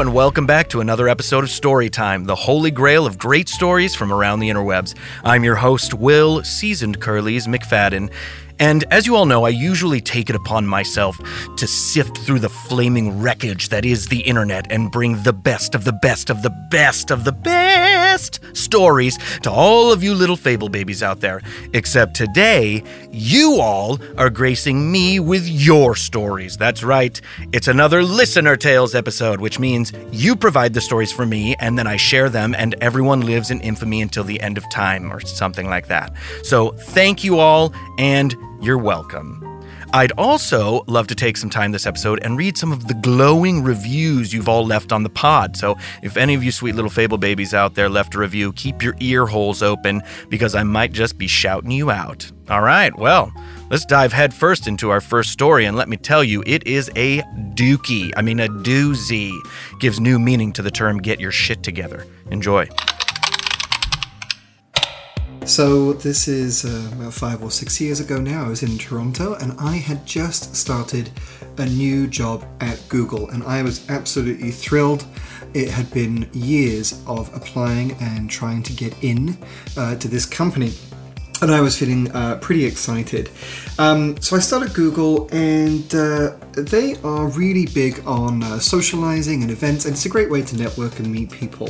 And welcome back to another episode of Storytime, the holy grail of great stories from around the interwebs. I'm your host, Will Seasoned Curly's McFadden, and as you all know, I usually take it upon myself to sift through the flaming wreckage that is the internet and bring the best of the best of the best of the best stories to all of you little fable babies out there. Except today, you all are gracing me with your stories. That's right, it's another Listener Tales episode, which means you provide the stories for me and then I share them and everyone lives in infamy until the end of time or something like that. So thank you all and you're welcome. I'd also love to take some time this episode and read some of the glowing reviews you've all left on the pod. So, if any of you sweet little fable babies out there left a review, keep your ear holes open because I might just be shouting you out. All right, well, let's dive headfirst into our first story, and let me tell you, it is a dookie. I mean, a doozy. Gives new meaning to the term get your shit together. Enjoy. So, this is uh, about five or six years ago now. I was in Toronto and I had just started a new job at Google, and I was absolutely thrilled. It had been years of applying and trying to get in uh, to this company and I was feeling uh, pretty excited. Um, so I started Google, and uh, they are really big on uh, socializing and events, and it's a great way to network and meet people.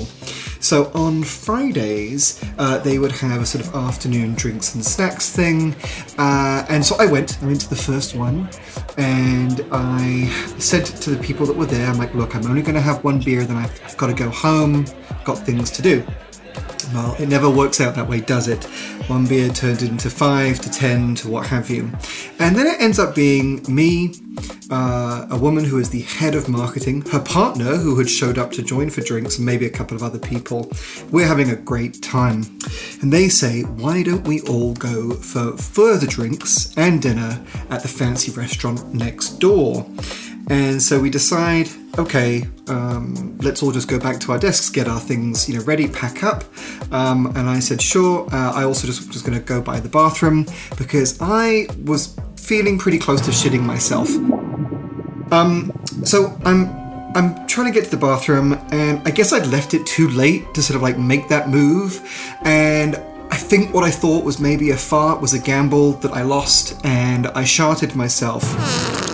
So on Fridays, uh, they would have a sort of afternoon drinks and snacks thing, uh, and so I went. I went to the first one, and I said to the people that were there, "I'm like, look, I'm only going to have one beer, then I've, I've got to go home. Got things to do." Well, it never works out that way, does it? One beer turned into five to ten to what have you. And then it ends up being me, uh, a woman who is the head of marketing, her partner who had showed up to join for drinks, and maybe a couple of other people. We're having a great time. And they say, why don't we all go for further drinks and dinner at the fancy restaurant next door? And so we decide, okay, um, let's all just go back to our desks, get our things, you know, ready, pack up. Um, and I said, sure. Uh, I also just was going to go by the bathroom because I was feeling pretty close to shitting myself. Um, so I'm I'm trying to get to the bathroom, and I guess I'd left it too late to sort of like make that move. And I think what I thought was maybe a fart was a gamble that I lost, and I sharted myself.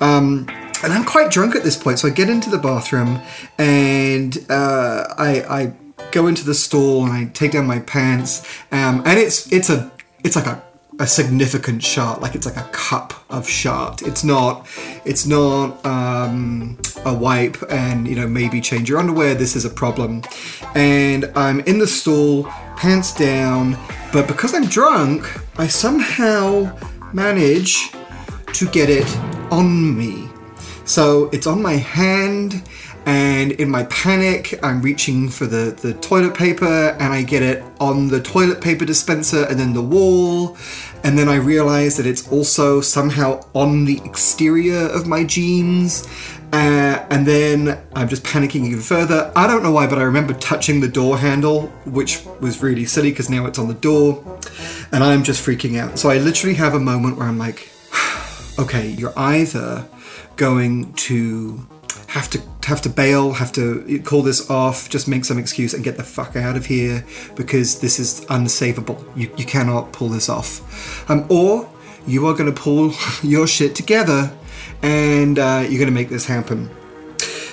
Um, and I'm quite drunk at this point, so I get into the bathroom and uh, I, I go into the stall and I take down my pants, um, and it's it's a it's like a a significant shot, like it's like a cup of shot. It's not, it's not um, a wipe, and you know maybe change your underwear. This is a problem, and I'm in the stall, pants down, but because I'm drunk, I somehow manage to get it on me. So it's on my hand, and in my panic, I'm reaching for the, the toilet paper, and I get it on the toilet paper dispenser and then the wall. And then I realize that it's also somehow on the exterior of my jeans. Uh, and then I'm just panicking even further. I don't know why, but I remember touching the door handle, which was really silly because now it's on the door. And I'm just freaking out. So I literally have a moment where I'm like, okay, you're either going to have to have to bail, have to call this off, just make some excuse and get the fuck out of here because this is unsavable. You, you cannot pull this off. Um, or you are going to pull your shit together and uh, you're going to make this happen.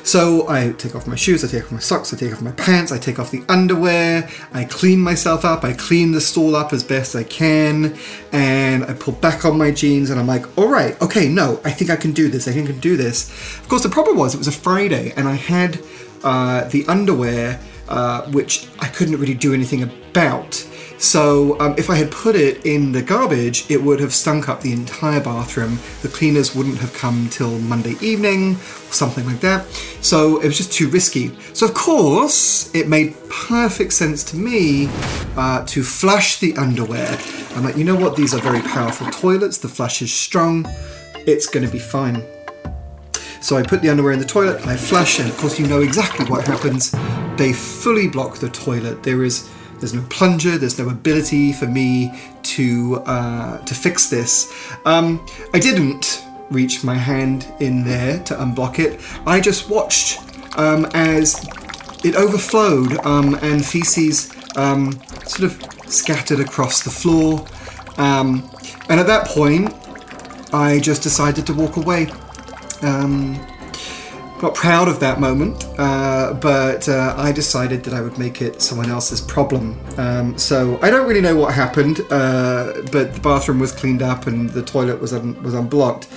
So I take off my shoes, I take off my socks, I take off my pants, I take off the underwear, I clean myself up, I clean the stall up as best I can, and I pull back on my jeans and I'm like, all right, okay, no, I think I can do this, I think I can do this. Of course, the problem was it was a Friday and I had uh, the underwear, uh, which I couldn't really do anything about. So um, if I had put it in the garbage, it would have stunk up the entire bathroom. The cleaners wouldn't have come till Monday evening, or something like that. So it was just too risky. So of course, it made perfect sense to me uh, to flush the underwear. I'm like, you know what? These are very powerful toilets. The flush is strong. It's going to be fine. So I put the underwear in the toilet, I flush, and of course you know exactly what happens. They fully block the toilet. There is there's no plunger. There's no ability for me to uh, to fix this. Um, I didn't reach my hand in there to unblock it. I just watched um, as it overflowed um, and feces um, sort of scattered across the floor. Um, and at that point, I just decided to walk away. Um, not proud of that moment, uh, but uh, I decided that I would make it someone else's problem. Um, so I don't really know what happened, uh, but the bathroom was cleaned up and the toilet was un- was unblocked.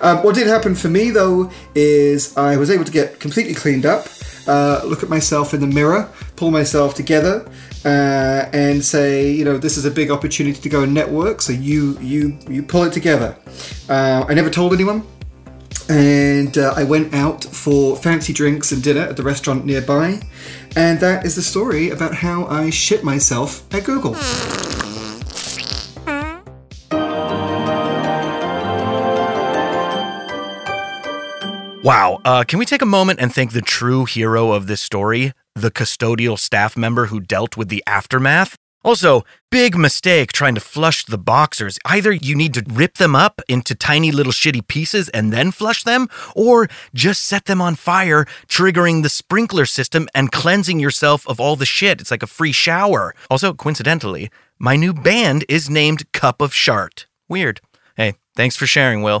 Um, what did happen for me though is I was able to get completely cleaned up, uh, look at myself in the mirror, pull myself together, uh, and say, you know, this is a big opportunity to go and network. So you you you pull it together. Uh, I never told anyone and uh, I went out for fancy drinks and dinner at the restaurant nearby. And that is the story about how I shit myself at Google. Wow. Uh, can we take a moment and thank the true hero of this story, the custodial staff member who dealt with the aftermath? Also, big mistake trying to flush the boxers. Either you need to rip them up into tiny little shitty pieces and then flush them, or just set them on fire, triggering the sprinkler system and cleansing yourself of all the shit. It's like a free shower. Also, coincidentally, my new band is named Cup of Shart. Weird. Hey, thanks for sharing, Will.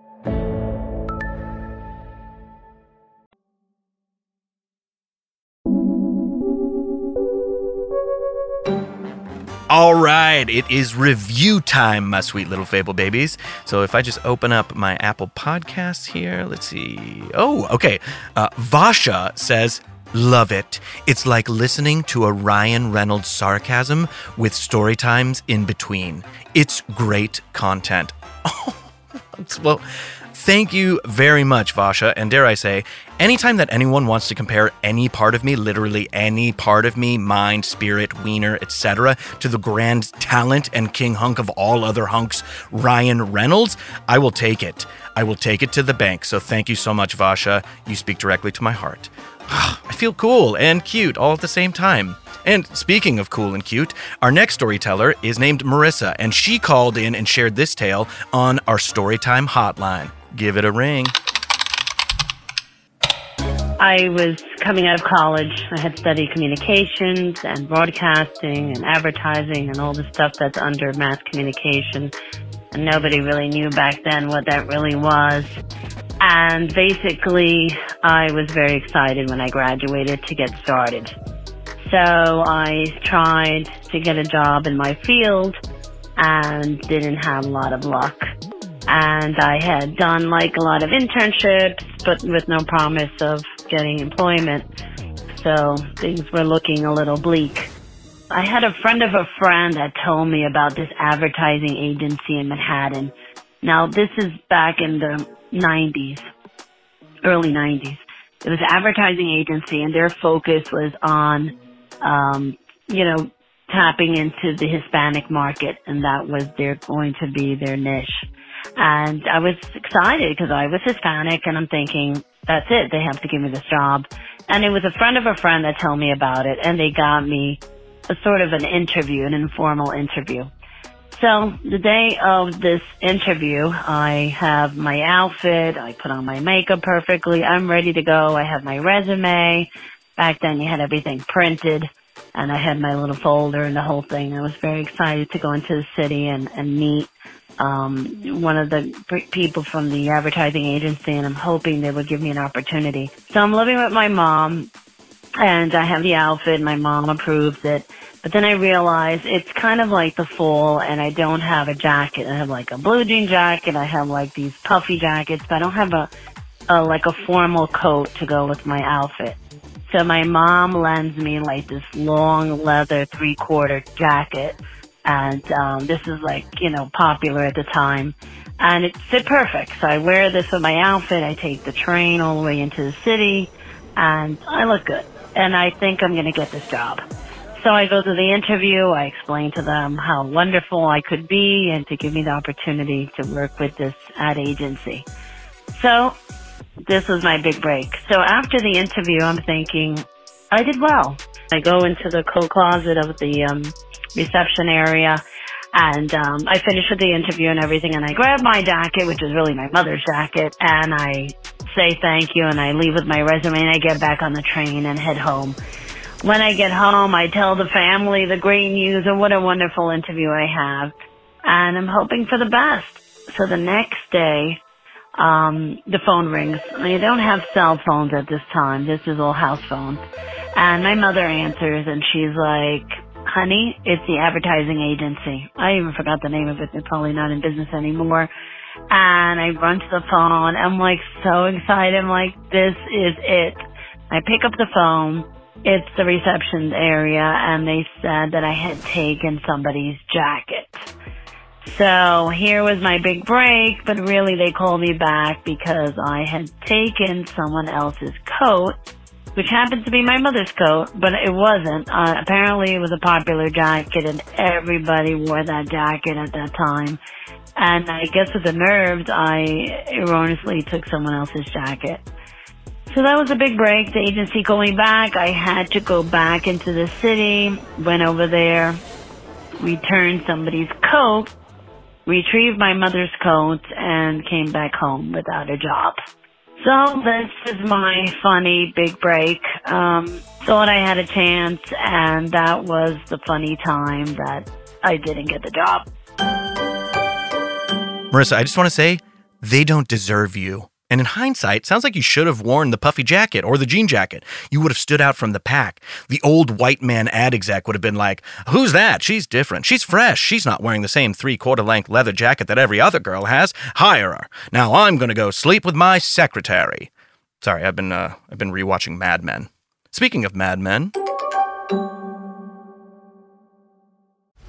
All right, it is review time, my sweet little fable babies. So if I just open up my Apple Podcasts here, let's see. Oh, okay. Uh, Vasha says, Love it. It's like listening to a Ryan Reynolds sarcasm with story times in between. It's great content. Oh, well, thank you very much, Vasha. And dare I say, anytime that anyone wants to compare any part of me, literally any part of me, mind, spirit, wiener, etc., to the grand talent and king hunk of all other hunks, Ryan Reynolds, I will take it. I will take it to the bank. So thank you so much, Vasha. You speak directly to my heart. I feel cool and cute all at the same time. And speaking of cool and cute, our next storyteller is named Marissa, and she called in and shared this tale on our Storytime hotline. Give it a ring. I was coming out of college. I had studied communications and broadcasting and advertising and all the stuff that's under mass communication. And nobody really knew back then what that really was. And basically, I was very excited when I graduated to get started. So I tried to get a job in my field and didn't have a lot of luck. And I had done like a lot of internships, but with no promise of getting employment. So things were looking a little bleak. I had a friend of a friend that told me about this advertising agency in Manhattan. Now this is back in the 90s, early 90s. It was an advertising agency and their focus was on um, you know, tapping into the Hispanic market and that was their going to be their niche. And I was excited because I was Hispanic and I'm thinking, that's it. They have to give me this job. And it was a friend of a friend that told me about it and they got me a sort of an interview, an informal interview. So the day of this interview, I have my outfit, I put on my makeup perfectly, I'm ready to go, I have my resume, Back then you had everything printed and I had my little folder and the whole thing. I was very excited to go into the city and, and meet um, one of the people from the advertising agency and I'm hoping they would give me an opportunity. So I'm living with my mom and I have the outfit. My mom approves it. But then I realize it's kind of like the fall and I don't have a jacket. I have like a blue jean jacket. I have like these puffy jackets, but I don't have a, a like a formal coat to go with my outfit. So my mom lends me like this long leather three quarter jacket. And, um, this is like, you know, popular at the time. And it fit perfect. So I wear this with my outfit. I take the train all the way into the city and I look good. And I think I'm going to get this job. So I go to the interview. I explain to them how wonderful I could be and to give me the opportunity to work with this ad agency. So this was my big break. So after the interview, I'm thinking, I did well. I go into the coat closet of the um, reception area and um, I finish with the interview and everything and I grab my jacket, which is really my mother's jacket, and I say thank you and I leave with my resume and I get back on the train and head home. When I get home, I tell the family the great news and what a wonderful interview I have. And I'm hoping for the best. So the next day, um, the phone rings. I don't have cell phones at this time. This is all house phones. And my mother answers and she's like, honey, it's the advertising agency. I even forgot the name of it. They're probably not in business anymore. And I run to the phone. And I'm like so excited. I'm like, this is it. I pick up the phone. It's the reception area and they said that I had taken somebody's jacket. So here was my big break, but really they called me back because I had taken someone else's coat, which happened to be my mother's coat, but it wasn't. Uh, apparently it was a popular jacket and everybody wore that jacket at that time. And I guess with the nerves, I erroneously took someone else's jacket. So that was a big break. The agency called me back. I had to go back into the city, went over there, returned somebody's coat, retrieved my mother's coat, and came back home without a job. So this is my funny big break. Um, thought I had a chance, and that was the funny time that I didn't get the job. Marissa, I just want to say they don't deserve you. And in hindsight, sounds like you should have worn the puffy jacket or the jean jacket. You would have stood out from the pack. The old white man ad exec would have been like, Who's that? She's different. She's fresh. She's not wearing the same three quarter length leather jacket that every other girl has. Hire her. Now I'm going to go sleep with my secretary. Sorry, I've been, uh, I've been rewatching Mad Men. Speaking of Mad Men.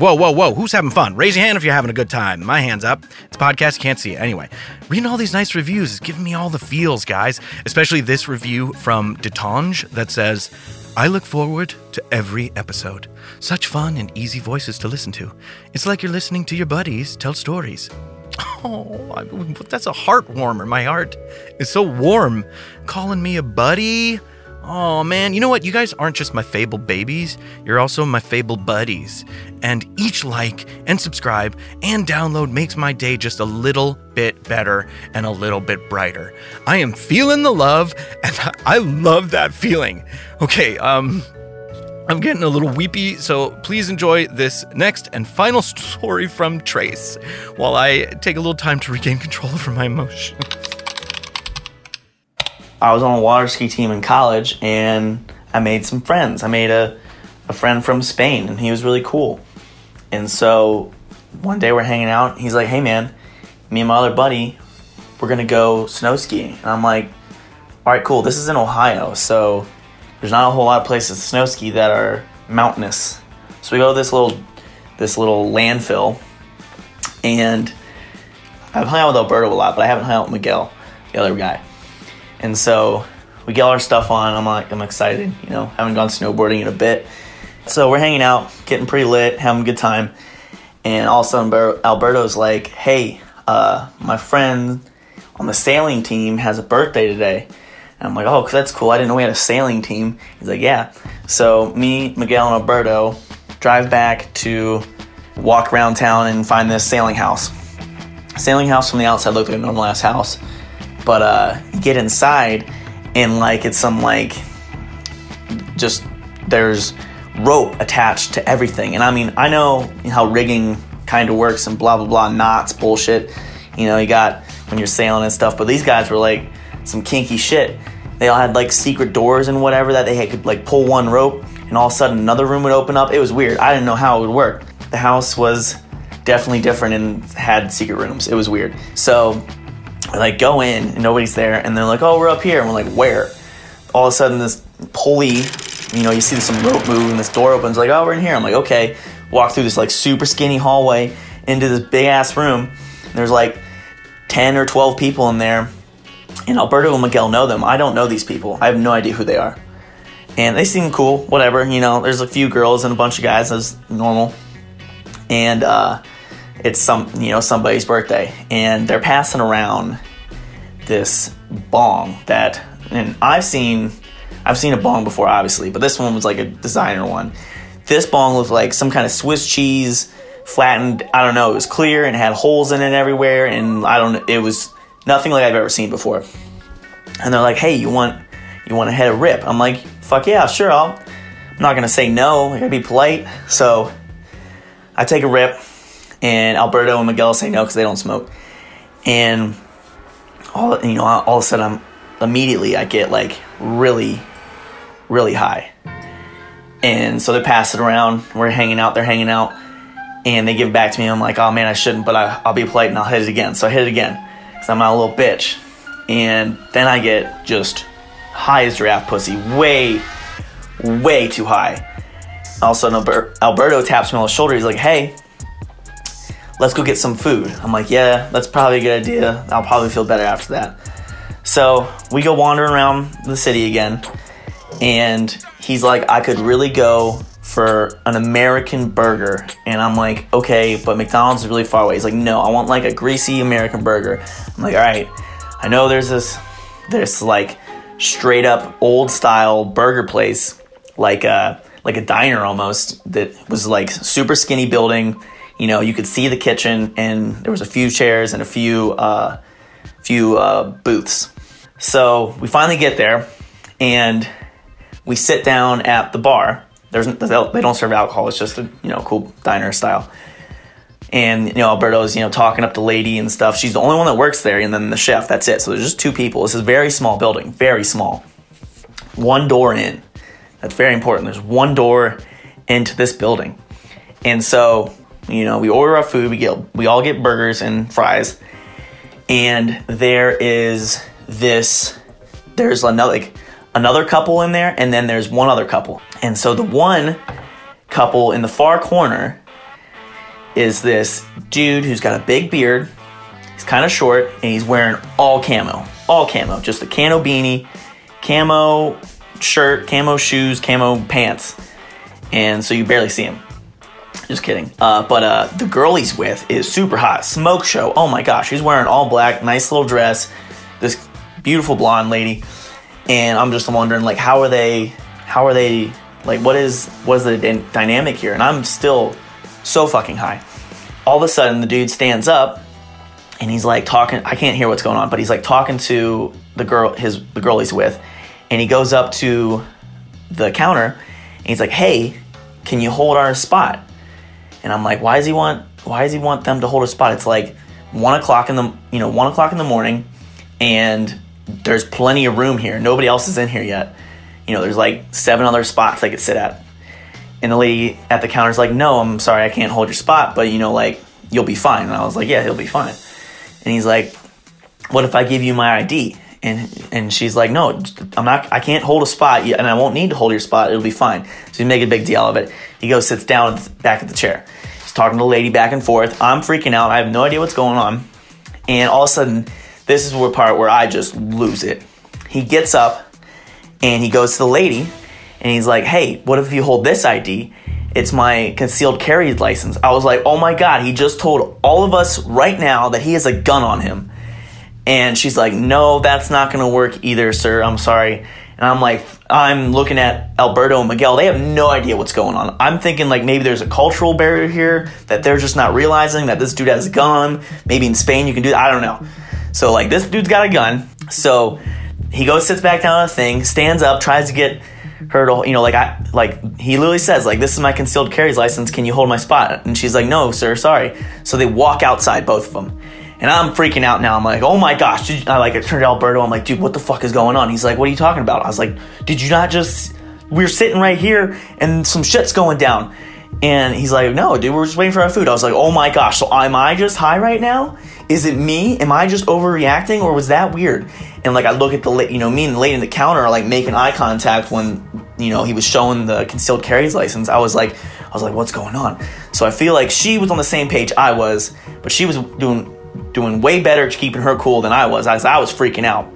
Whoa, whoa, whoa. Who's having fun? Raise your hand if you're having a good time. My hand's up. It's a podcast, you can't see it. Anyway, reading all these nice reviews is giving me all the feels, guys. Especially this review from Detange that says, I look forward to every episode. Such fun and easy voices to listen to. It's like you're listening to your buddies tell stories. Oh, that's a heart warmer. My heart is so warm. Calling me a buddy. Oh man, you know what? You guys aren't just my fabled babies, you're also my fabled buddies. And each like and subscribe and download makes my day just a little bit better and a little bit brighter. I am feeling the love, and I love that feeling. Okay, um, I'm getting a little weepy, so please enjoy this next and final story from Trace while I take a little time to regain control over my emotions. I was on a water ski team in college and I made some friends. I made a, a friend from Spain and he was really cool. And so one day we're hanging out. He's like, hey man, me and my other buddy, we're gonna go snow skiing. And I'm like, all right, cool. This is in Ohio, so there's not a whole lot of places to snow ski that are mountainous. So we go to this little this little landfill, and I've hung out with Alberto a lot, but I haven't hung out with Miguel, the other guy. And so we get all our stuff on. I'm like, I'm excited. You know, haven't gone snowboarding in a bit. So we're hanging out, getting pretty lit, having a good time. And all of a sudden, Alberto's like, hey, uh, my friend on the sailing team has a birthday today. And I'm like, oh, that's cool. I didn't know we had a sailing team. He's like, yeah. So me, Miguel, and Alberto drive back to walk around town and find this sailing house. Sailing house from the outside looked like a normal ass house but uh, get inside and like it's some like just there's rope attached to everything. And I mean, I know how rigging kind of works and blah blah blah knots bullshit. You know, you got when you're sailing and stuff. But these guys were like some kinky shit. They all had like secret doors and whatever that they could like pull one rope and all of a sudden another room would open up. It was weird. I didn't know how it would work. The house was definitely different and had secret rooms. It was weird. So like go in and nobody's there and they're like oh we're up here. And we're like where? All of a sudden this pulley you know you see some rope move and this door opens like oh we're in here. I'm like okay. Walk through this like super skinny hallway into this big ass room. There's like 10 or 12 people in there and alberto and miguel know them. I don't know these people. I have no idea who they are. And they seem cool whatever you know. There's a few girls and a bunch of guys as normal. And uh it's some you know somebody's birthday and they're passing around this bong that and I've seen I've seen a bong before obviously but this one was like a designer one. This bong looked like some kind of Swiss cheese flattened I don't know it was clear and had holes in it everywhere and I don't it was nothing like I've ever seen before. And they're like hey you want you want to head a rip? I'm like fuck yeah sure I'll I'm not gonna say no I gotta be polite. So I take a rip and Alberto and Miguel say no because they don't smoke. And all you know, all of a sudden, I'm immediately I get like really, really high. And so they pass it around. We're hanging out. They're hanging out, and they give it back to me. I'm like, oh man, I shouldn't, but I, will be polite and I'll hit it again. So I hit it again because I'm a little bitch. And then I get just high as giraffe pussy, way, way too high. All of a sudden, Alberto taps me on the shoulder. He's like, hey, let's go get some food. I'm like, yeah, that's probably a good idea. I'll probably feel better after that. So we go wandering around the city again, and he's like, I could really go for an American burger. And I'm like, okay, but McDonald's is really far away. He's like, no, I want like a greasy American burger. I'm like, all right, I know there's this, this like straight up old style burger place, like a, like a diner almost, that was like super skinny building you know, you could see the kitchen, and there was a few chairs and a few uh, few uh, booths. So we finally get there, and we sit down at the bar. There's they don't serve alcohol. It's just a you know cool diner style. And you know Alberto's you know talking up the lady and stuff. She's the only one that works there, and then the chef. That's it. So there's just two people. This is a very small building, very small. One door in. That's very important. There's one door into this building, and so you know, we order our food, we get we all get burgers and fries, and there is this there's another like another couple in there, and then there's one other couple, and so the one couple in the far corner is this dude who's got a big beard. He's kind of short and he's wearing all camo, all camo, just a camo beanie, camo shirt, camo shoes, camo pants, and so you barely see him. Just kidding. Uh, but uh, the girl he's with is super hot. Smoke show. Oh my gosh, she's wearing all black, nice little dress. This beautiful blonde lady, and I'm just wondering like how are they? How are they? Like what is what is the d- dynamic here? And I'm still so fucking high. All of a sudden, the dude stands up and he's like talking. I can't hear what's going on, but he's like talking to the girl, his the girl he's with, and he goes up to the counter and he's like, "Hey, can you hold our spot?" And I'm like, "Why does he want? Why does he want them to hold a spot?" It's like one o'clock in the you know one o'clock in the morning, and there's plenty of room here. Nobody else is in here yet. You know, there's like seven other spots I could sit at. And the lady at the counter's like, "No, I'm sorry, I can't hold your spot, but you know, like you'll be fine." And I was like, "Yeah, he'll be fine." And he's like, "What if I give you my ID?" And and she's like, "No, I'm not. I can't hold a spot, and I won't need to hold your spot. It'll be fine." So he's make a big deal of it. He goes, sits down back at the chair. He's talking to the lady back and forth. I'm freaking out. I have no idea what's going on. And all of a sudden, this is the part where I just lose it. He gets up and he goes to the lady and he's like, "Hey, what if you hold this ID?" It's my concealed carry license. I was like, oh my God, he just told all of us right now that he has a gun on him. And she's like, no, that's not going to work either, sir. I'm sorry. And I'm like, I'm looking at Alberto and Miguel. They have no idea what's going on. I'm thinking like maybe there's a cultural barrier here that they're just not realizing that this dude has a gun. Maybe in Spain you can do that. I don't know. So like this dude's got a gun. So he goes, sits back down on the thing, stands up, tries to get her to, you know, like I, like he literally says, like, this is my concealed carry license. Can you hold my spot? And she's like, no, sir, sorry. So they walk outside, both of them. And I'm freaking out now. I'm like, oh my gosh. Did I like, I turned to Alberto. I'm like, dude, what the fuck is going on? He's like, what are you talking about? I was like, did you not just, we are sitting right here and some shit's going down. And he's like, no, dude, we're just waiting for our food. I was like, oh my gosh. So am I just high right now? Is it me? Am I just overreacting or was that weird? And like, I look at the, you know, me and the lady in the counter are like making eye contact when, you know, he was showing the concealed carry license. I was like, I was like, what's going on? So I feel like she was on the same page I was, but she was doing doing way better at keeping her cool than I was. I was, I was freaking out.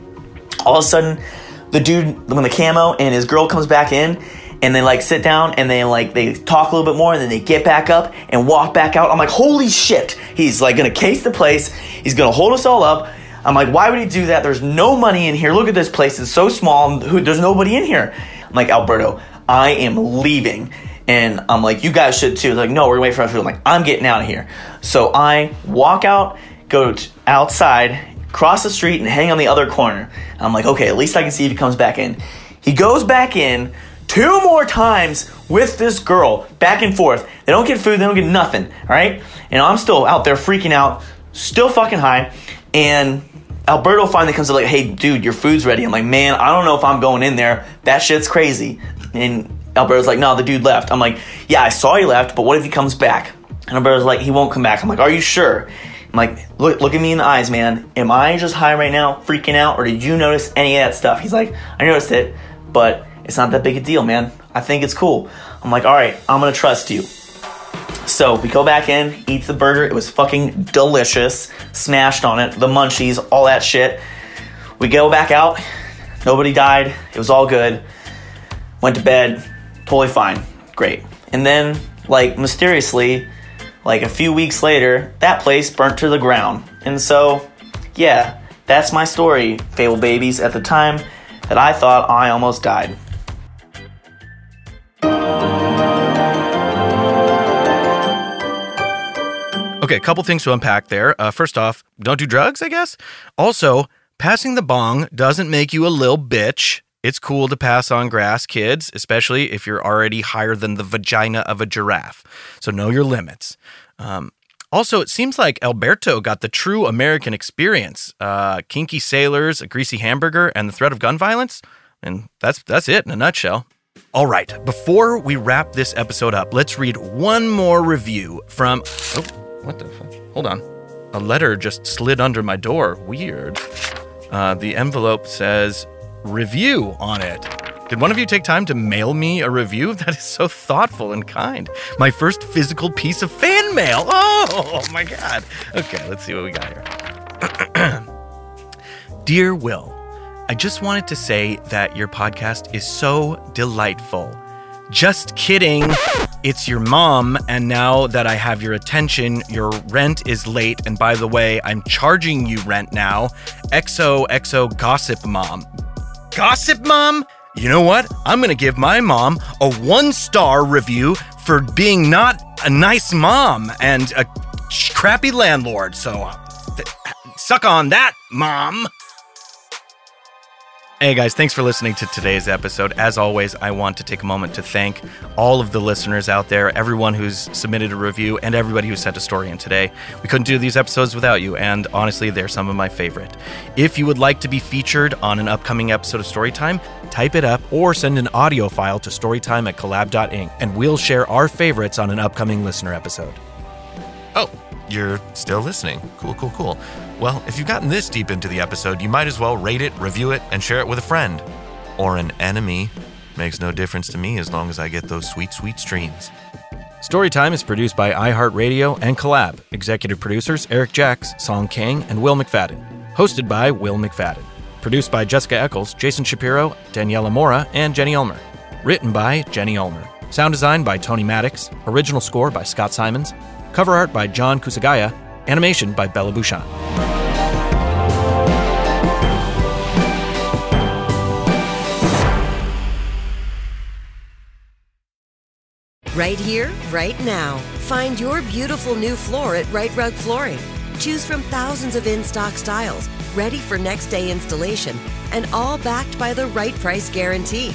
All of a sudden, the dude, when the camo and his girl comes back in, and they like sit down and they like they talk a little bit more and then they get back up and walk back out. I'm like, holy shit! He's like gonna case the place. He's gonna hold us all up. I'm like, why would he do that? There's no money in here. Look at this place. It's so small. There's nobody in here. I'm like, Alberto, I am leaving. And I'm like, you guys should too. They're like, no, we're waiting for our food. I'm like, I'm getting out of here. So I walk out, go outside, cross the street, and hang on the other corner. I'm like, okay, at least I can see if he comes back in. He goes back in two more times with this girl, back and forth. They don't get food, they don't get nothing, all right? And I'm still out there freaking out, still fucking high. And Alberto finally comes up like, hey, dude, your food's ready. I'm like, man, I don't know if I'm going in there. That shit's crazy. And Alberto's like, no, the dude left. I'm like, yeah, I saw he left, but what if he comes back? And Alberto's like, he won't come back. I'm like, are you sure? I'm like, look, look at me in the eyes, man. Am I just high right now, freaking out, or did you notice any of that stuff? He's like, I noticed it, but it's not that big a deal, man. I think it's cool. I'm like, all right, I'm gonna trust you. So we go back in, eat the burger. It was fucking delicious. Smashed on it, the munchies, all that shit. We go back out. Nobody died. It was all good. Went to bed. Totally fine. Great. And then, like, mysteriously, like a few weeks later, that place burnt to the ground. And so, yeah, that's my story, Fable Babies, at the time that I thought I almost died. Okay, a couple things to unpack there. Uh, first off, don't do drugs, I guess. Also, passing the bong doesn't make you a little bitch. It's cool to pass on grass, kids, especially if you're already higher than the vagina of a giraffe. So know your limits. Um, also, it seems like Alberto got the true American experience: uh, kinky sailors, a greasy hamburger, and the threat of gun violence. And that's that's it in a nutshell. All right, before we wrap this episode up, let's read one more review from. Oh, what the fuck? Hold on. A letter just slid under my door. Weird. Uh, the envelope says review on it. Did one of you take time to mail me a review? That is so thoughtful and kind. My first physical piece of fan mail. Oh my God. Okay, let's see what we got here. Dear Will, I just wanted to say that your podcast is so delightful. Just kidding. It's your mom, and now that I have your attention, your rent is late. And by the way, I'm charging you rent now. XOXO Gossip Mom. Gossip Mom? You know what? I'm gonna give my mom a one star review for being not a nice mom and a crappy landlord. So, uh, suck on that, mom. Hey guys, thanks for listening to today's episode. As always, I want to take a moment to thank all of the listeners out there, everyone who's submitted a review, and everybody who sent a story in today. We couldn't do these episodes without you, and honestly, they're some of my favorite. If you would like to be featured on an upcoming episode of Storytime, type it up or send an audio file to storytime at collab.ink, and we'll share our favorites on an upcoming listener episode. Oh, you're still listening. Cool, cool, cool. Well, if you've gotten this deep into the episode, you might as well rate it, review it, and share it with a friend. Or an enemy. Makes no difference to me as long as I get those sweet, sweet streams. Storytime is produced by iHeartRadio and Collab. Executive producers Eric Jacks, Song Kang, and Will McFadden. Hosted by Will McFadden. Produced by Jessica Eccles, Jason Shapiro, Daniela Mora, and Jenny Ulmer. Written by Jenny Ulmer. Sound design by Tony Maddox. Original score by Scott Simons. Cover art by John Kusagaya. Animation by Bella Bouchon. Right here, right now. Find your beautiful new floor at Rite Rug Flooring. Choose from thousands of in stock styles, ready for next day installation, and all backed by the right price guarantee.